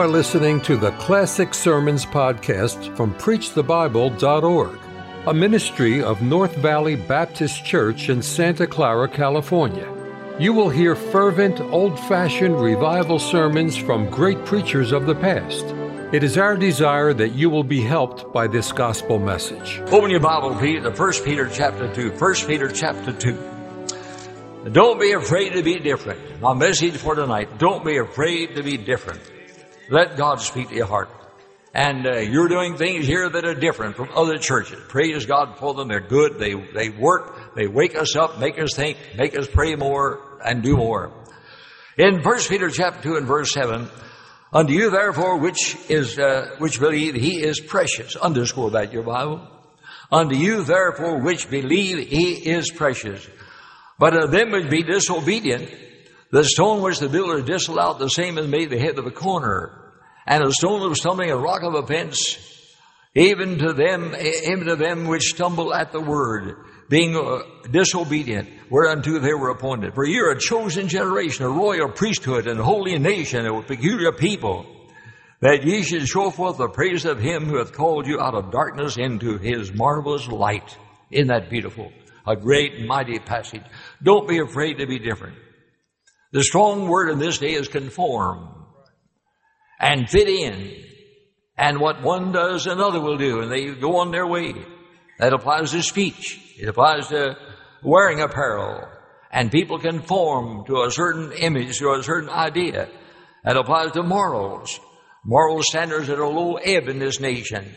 are listening to the Classic Sermons podcast from PreachTheBible.org, a ministry of North Valley Baptist Church in Santa Clara, California. You will hear fervent, old fashioned revival sermons from great preachers of the past. It is our desire that you will be helped by this gospel message. Open your Bible, to 1 Peter chapter 2. 1 Peter chapter 2. Don't be afraid to be different. My message for tonight, don't be afraid to be different. Let God speak to your heart. And uh, you're doing things here that are different from other churches. Praise God for them. They're good. They, they work. They wake us up, make us think, make us pray more, and do more. In 1 Peter chapter 2 and verse 7, Unto you therefore which is, uh, which believe he is precious. Underscore that your Bible. Unto you therefore which believe he is precious. But of them which be disobedient, the stone which the builder disallowed, the same as made the head of a corner, and a stone of stumbling, a rock of offense, even to them, even to them which stumble at the word, being uh, disobedient, whereunto they were appointed. For you are a chosen generation, a royal priesthood, and a holy nation, a peculiar people, that ye should show forth the praise of him who hath called you out of darkness into his marvelous light. Isn't that beautiful? A great mighty passage. Don't be afraid to be different. The strong word in this day is conform and fit in. And what one does, another will do, and they go on their way. That applies to speech. It applies to wearing apparel. And people conform to a certain image, to a certain idea. That applies to morals. Moral standards that are low ebb in this nation.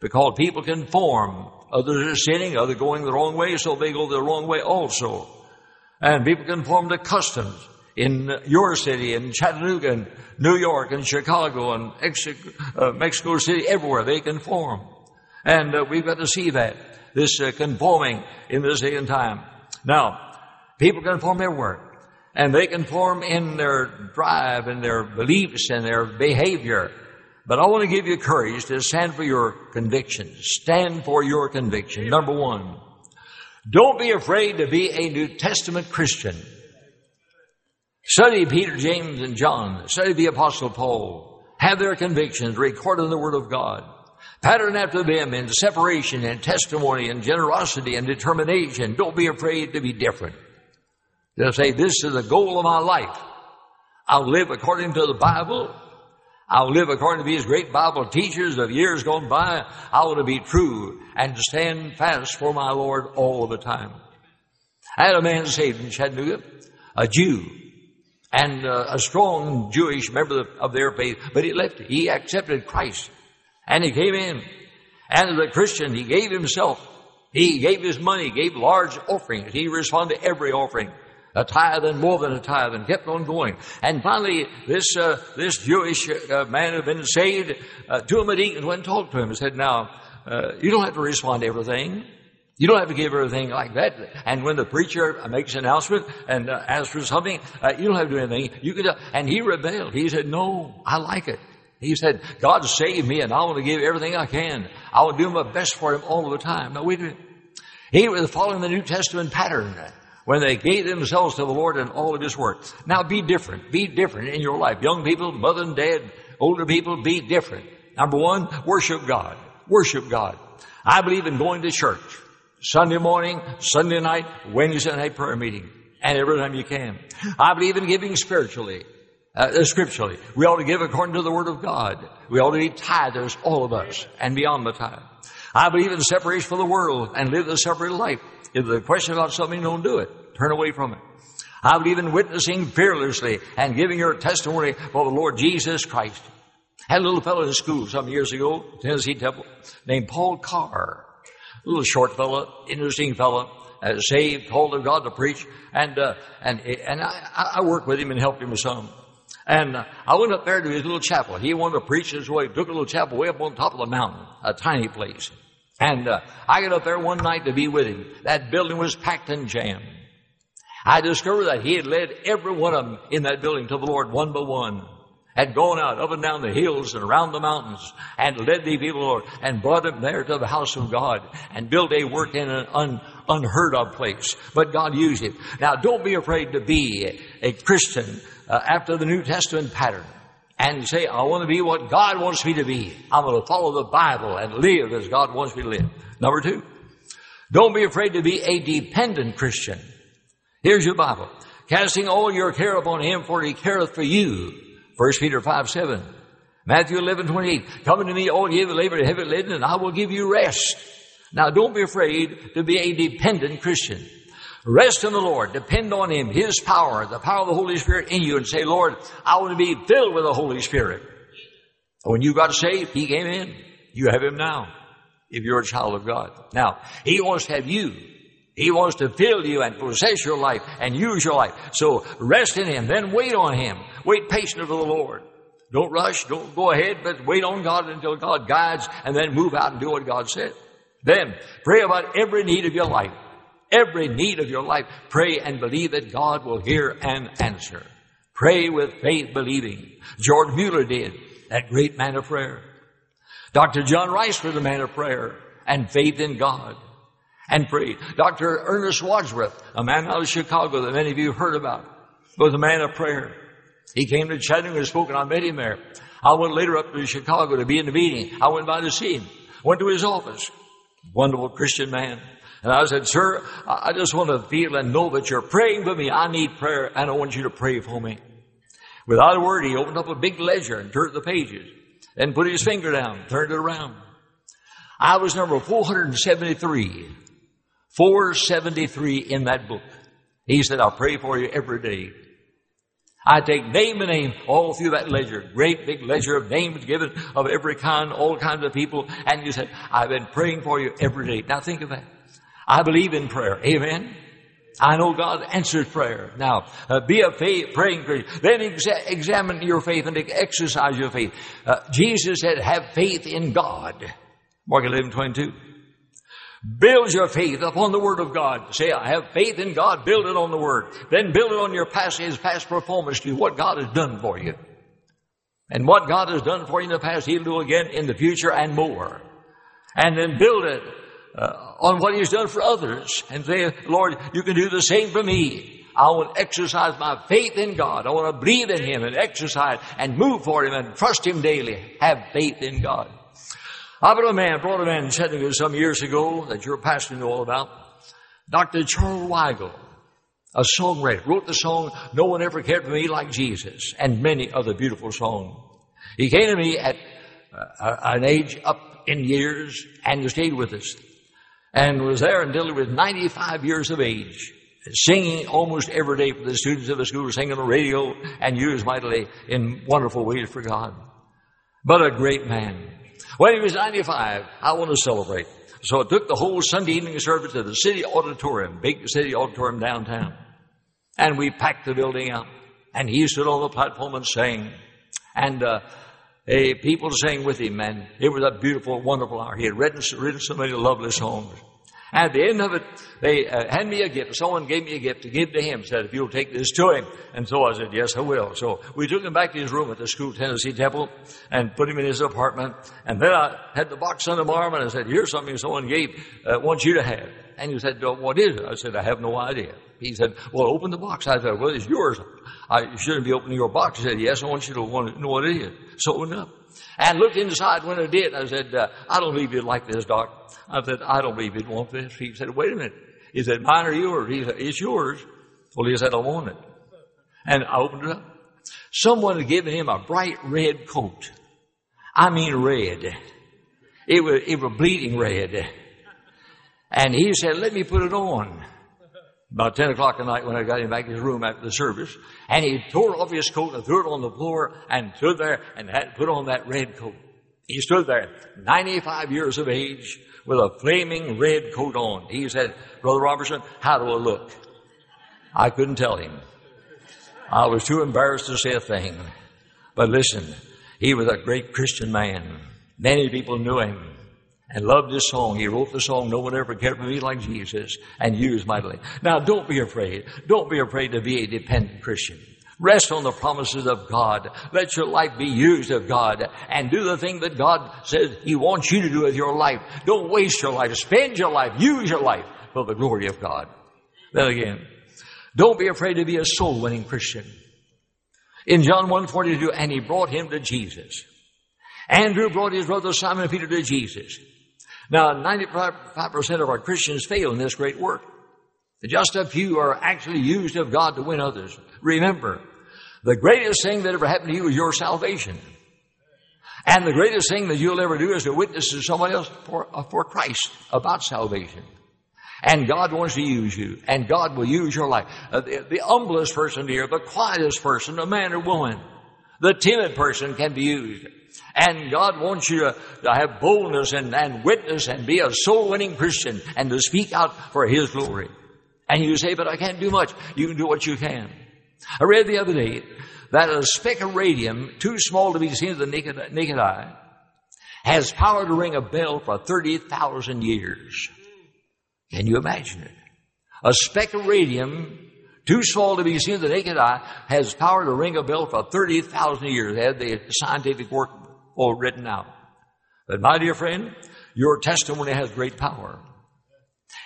Because people conform. Others are sinning, others going the wrong way, so they go the wrong way also. And people conform to customs in your city, in Chattanooga, and New York, and Chicago, and uh, Mexico City, everywhere they conform. And uh, we've got to see that, this uh, conforming in this day and time. Now, people conform everywhere. And they conform in their drive and their beliefs and their behavior. But I want to give you courage to stand for your convictions. Stand for your conviction. Number one, don't be afraid to be a New Testament Christian. Study Peter, James, and John. Study the Apostle Paul. Have their convictions recorded in the Word of God. Pattern after them in separation and testimony and generosity and determination. Don't be afraid to be different. They'll say, this is the goal of my life. I'll live according to the Bible I'll live according to these great Bible teachers of years gone by. I want to be true and stand fast for my Lord all the time. I had a man saved in Chattanooga, a Jew, and uh, a strong Jewish member of their faith, but he left. He accepted Christ, and he came in. And as a Christian, he gave himself. He gave his money, gave large offerings. He responded to every offering a tithe and more than a tithe and kept on going. And finally, this, uh, this Jewish uh, man had been saved, uh, deacons went and talked to him and said, now, uh, you don't have to respond to everything. You don't have to give everything like that. And when the preacher makes an announcement and uh, asks for something, uh, you don't have to do anything. You could, and he rebelled. He said, no, I like it. He said, God saved me and I want to give everything I can. I will do my best for him all the time. Now wait a minute. He was following the New Testament pattern when they gave themselves to the Lord and all of His work. Now be different. Be different in your life. Young people, mother and dad, older people, be different. Number one, worship God. Worship God. I believe in going to church. Sunday morning, Sunday night, Wednesday night prayer meeting. And every time you can. I believe in giving spiritually. Uh, scripturally. We ought to give according to the Word of God. We ought to be tithers, all of us, and beyond the tithe. I believe in separation from the world and live a separate life. If the question about something, don't do it. Turn away from it. I believe in witnessing fearlessly and giving your testimony for the Lord Jesus Christ. Had a little fellow in school some years ago, Tennessee Temple, named Paul Carr. A little short fellow, interesting fellow, uh, saved, called of God to preach, and uh, and and I, I worked with him and helped him with some. And uh, I went up there to his little chapel. He wanted to preach his way. Took a little chapel way up on top of the mountain, a tiny place. And uh, I got up there one night to be with him. That building was packed and jammed. I discovered that he had led every one of them in that building to the Lord one by one. Had gone out up and down the hills and around the mountains and led the people, Lord, and brought them there to the house of God and built a work in an un, unheard of place. But God used him. Now don't be afraid to be a Christian uh, after the New Testament pattern. and say, I want to be what God wants me to be. I'm going to follow the Bible and live as God wants me to live. Number two, don't be afraid to be a dependent Christian. Here's your Bible. Casting all your care upon Him, for He careth for you. 1 Peter 5, 7. Matthew 11, 28. Come unto me, all ye that labor and heavy laden, and I will give you rest. Now don't be afraid to be a dependent Christian. Rest in the Lord. Depend on Him, His power, the power of the Holy Spirit in you, and say, Lord, I want to be filled with the Holy Spirit. When you got saved, He came in. You have Him now, if you're a child of God. Now, He wants to have you. He wants to fill you and possess your life and use your life. So rest in Him, then wait on Him. Wait patiently for the Lord. Don't rush, don't go ahead, but wait on God until God guides and then move out and do what God said. Then pray about every need of your life every need of your life. Pray and believe that God will hear and answer. Pray with faith believing. George Mueller did, that great man of prayer. Dr. John Rice was a man of prayer and faith in God and prayed. Dr. Ernest Wadsworth, a man out of Chicago that many of you have heard about, was a man of prayer. He came to Chattanooga and spoke and I met him there. I went later up to Chicago to be in the meeting. I went by to see him. Went to his office. Wonderful Christian man. And I said, Sir, I just want to feel and know that you're praying for me. I need prayer and I want you to pray for me. Without a word, he opened up a big ledger and turned the pages. and put his finger down, turned it around. I was number 473. 473 in that book. He said, I'll pray for you every day. I take name to name all through that ledger, great big ledger of names given of every kind, all kinds of people. And you said, I've been praying for you every day. Now think of that. I believe in prayer. Amen. I know God answers prayer. Now, uh, be a faith, praying Christian. Then exa- examine your faith and exercise your faith. Uh, Jesus said, have faith in God. Mark 11, 22. Build your faith upon the Word of God. Say, I have faith in God. Build it on the Word. Then build it on your past, His past performance to what God has done for you. And what God has done for you in the past, He'll do again in the future and more. And then build it uh, on what He's done for others and say, Lord, you can do the same for me. I want to exercise my faith in God. I want to believe in Him and exercise and move for Him and trust Him daily. Have faith in God. I brought a man, brought a man in some years ago that your pastor knew all about. Dr. Charles Weigle, a songwriter, wrote the song, No One Ever Cared for Me Like Jesus, and many other beautiful songs. He came to me at uh, an age up in years and stayed with us and was there until he was 95 years of age, singing almost every day for the students of the school, singing on the radio and used mightily in wonderful ways for God. But a great man. When he was 95, I want to celebrate. So I took the whole Sunday evening service to the city auditorium, big city auditorium downtown. And we packed the building out. And he stood on the platform and sang. And uh, people sang with him, and it was a beautiful, wonderful hour. He had written, written so many lovely songs. At the end of it, they uh, handed me a gift. Someone gave me a gift to give to him. Said, if you'll take this to him. And so I said, yes, I will. So we took him back to his room at the school Tennessee Temple and put him in his apartment. And then I had the box under my arm and I said, here's something someone gave, uh, wants you to have. And he said, what is it? I said, I have no idea. He said, well, open the box. I said, well, it's yours. I shouldn't be opening your box. He said, yes, I want you to want to know what it is. So open it up. And looked inside when it did. I said, uh, I don't believe you'd like this, Doc. I said, I don't believe you'd want this. He said, wait a minute. He said, mine or yours? He said, it's yours. Well, he said, I want it. And I opened it up. Someone had given him a bright red coat. I mean red. It was, it was bleeding red. And he said, let me put it on. About 10 o'clock at night when I got him back to his room after the service. And he tore off his coat and threw it on the floor and stood there and had put on that red coat. He stood there, 95 years of age, with a flaming red coat on. He said, Brother Roberson, how do I look? I couldn't tell him. I was too embarrassed to say a thing. But listen, he was a great Christian man. Many people knew him and loved this song. He wrote the song, No One Ever Cared for Me Like Jesus, and used mightily. Now, don't be afraid. Don't be afraid to be a dependent Christian. Rest on the promises of God. Let your life be used of God and do the thing that God says He wants you to do with your life. Don't waste your life. Spend your life. Use your life for the glory of God. Then again, don't be afraid to be a soul winning Christian. In John 1.42, and he brought him to Jesus. Andrew brought his brother Simon Peter to Jesus. Now, 95% of our Christians fail in this great work. Just a few are actually used of God to win others. Remember, the greatest thing that ever happened to you is your salvation. And the greatest thing that you'll ever do is to witness to someone else for, uh, for Christ about salvation. And God wants to use you, and God will use your life. Uh, the, the, humblest person here, the quietest person, a man or woman, the timid person can be used. And God wants you to, have boldness and, and witness and be a soul winning Christian and to speak out for His glory. And you say, but I can't do much. You can do what you can. I read the other day that a speck of radium, too small to be seen with the naked, naked eye, has power to ring a bell for 30,000 years. Can you imagine it? A speck of radium, too small to be seen with the naked eye, has power to ring a bell for 30,000 years. Had the scientific work all written out. But my dear friend, your testimony has great power.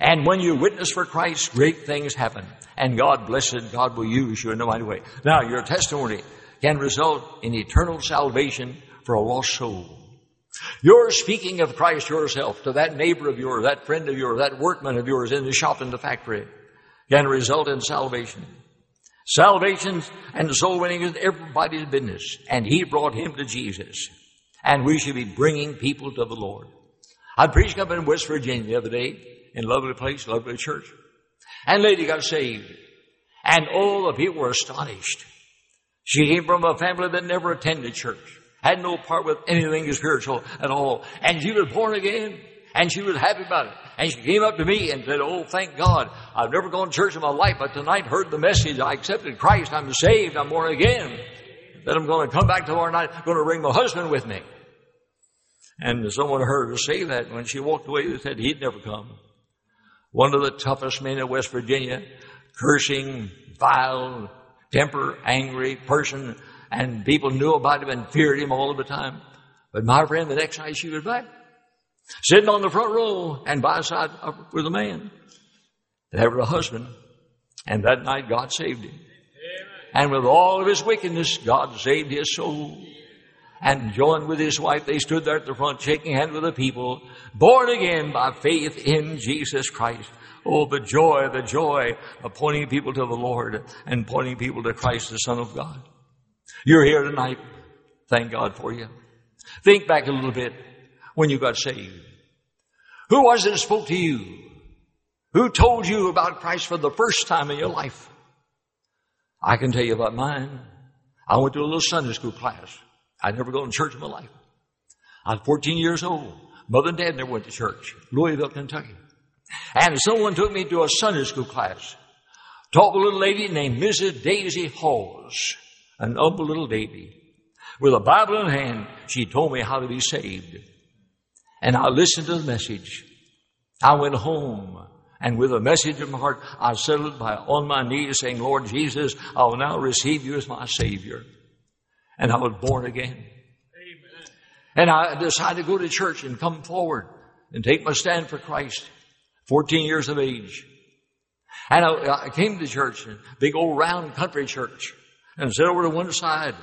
And when you witness for Christ, great things happen. And God bless it, God will use you in a mighty way. Now, your testimony can result in eternal salvation for a lost soul. You're speaking of Christ yourself to that neighbor of yours, that friend of yours, that workman of yours in the shop, in the factory, can result in salvation. Salvation and soul winning is everybody's business. And He brought him to Jesus. And we should be bringing people to the Lord. I preached up in West Virginia the other day in a lovely place, lovely church. And lady got saved. And all the people were astonished. She came from a family that never attended church, had no part with anything spiritual at all. And she was born again, and she was happy about it. And she came up to me and said, Oh, thank God. I've never gone to church in my life, but tonight heard the message. I accepted Christ. I'm saved. I'm born again. Then I'm going to come back tomorrow night. I'm going to bring my husband with me. And someone heard her say that when she walked away, they said he'd never come one of the toughest men in West Virginia, cursing, vile, temper, angry person, and people knew about him and feared him all the time. But my friend, the next night she was back, sitting on the front row and by side with a man. That was a husband. And that night God saved him. And with all of his wickedness, God saved his soul and joined with his wife. They stood there at the front shaking hands with the people, born again by faith in Jesus Christ. Oh, the joy, the joy of pointing people to the Lord and pointing people to Christ, the Son of God. You're here tonight. Thank God for you. Think back a little bit when you got saved. Who was it that spoke to you? Who told you about Christ for the first time in your life? I can tell you about mine. I went to a little Sunday school class. I'd never gone to church in my life. I was 14 years old. Mother and dad never went to church. Louisville, Kentucky. And someone took me to a Sunday school class. Taught a little lady named Mrs. Daisy Halls, an humble little baby. With a Bible in hand, she told me how to be saved. And I listened to the message. I went home and with a message in my heart, I settled by on my knees saying, Lord Jesus, I will now receive you as my Savior and I was born again. Amen. And I decided to go to church and come forward and take my stand for Christ. 14 years of age. And I, I came to church, a big old round country church, and I sat over to one side.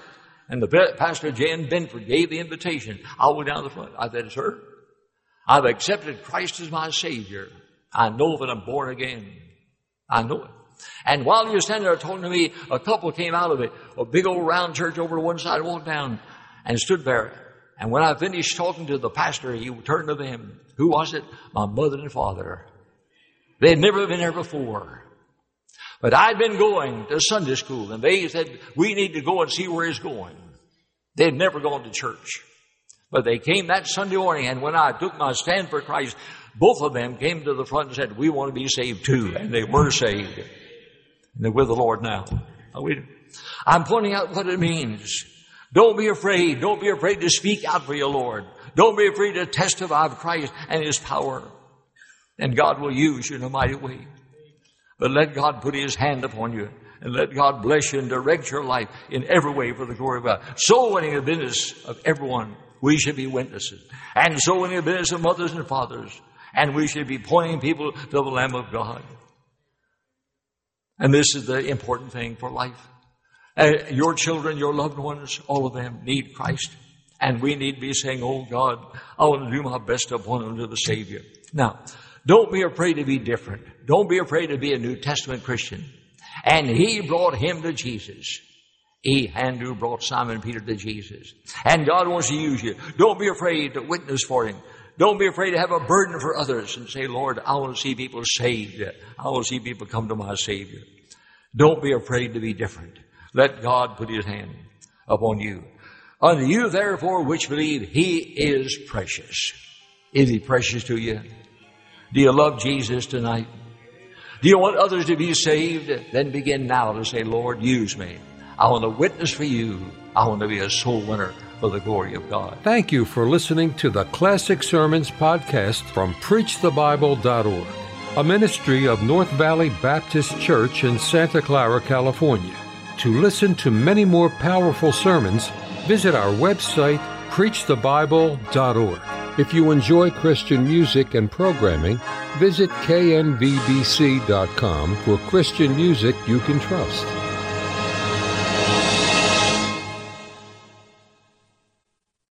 And the pastor, Jan Benford, gave the invitation. I went down the front. I said, sir, I've accepted Christ as my Savior. I know that I'm born again. I know it. And while you're standing there talking to me, a couple came out of it, a big old round church over to one side, walked down and stood there. And when I finished talking to the pastor, he turned to them. Who was it? My mother and father. They had never been there before. But I'd been going to Sunday school and they said, we need to go and see where he's going. They had never gone to church. But they came that Sunday morning and when I took my stand for Christ, both of them came to the front and said, we want to be saved too. And they were saved. And they're with the Lord now. I'm pointing out what it means. Don't be afraid. Don't be afraid to speak out for your Lord. Don't be afraid to testify of Christ and His power. And God will use you in a mighty way. But let God put His hand upon you and let God bless you and direct your life in every way for the glory of God. So winning the business of everyone, we should be witnesses. And so winning the business of mothers and fathers, and we should be pointing people to the Lamb of God. And this is the important thing for life. Uh, your children, your loved ones, all of them need Christ. And we need to be saying, Oh God, I want to do my best to point them to the Savior. Now, don't be afraid to be different. Don't be afraid to be a New Testament Christian. And he brought him to Jesus. He, Andrew, brought Simon Peter to Jesus. And God wants to use you. Don't be afraid to witness for him. Don't be afraid to have a burden for others and say, Lord, I want to see people saved. I want to see people come to my Savior. Don't be afraid to be different. Let God put His hand upon you. Unto you, therefore, which believe, He is precious. Is He precious to you? Do you love Jesus tonight? Do you want others to be saved? Then begin now to say, Lord, use me. I want to witness for you. I want to be a soul winner for the glory of God. Thank you for listening to the Classic Sermons podcast from PreachTheBible.org, a ministry of North Valley Baptist Church in Santa Clara, California. To listen to many more powerful sermons, visit our website, PreachTheBible.org. If you enjoy Christian music and programming, visit knvbc.com for Christian music you can trust.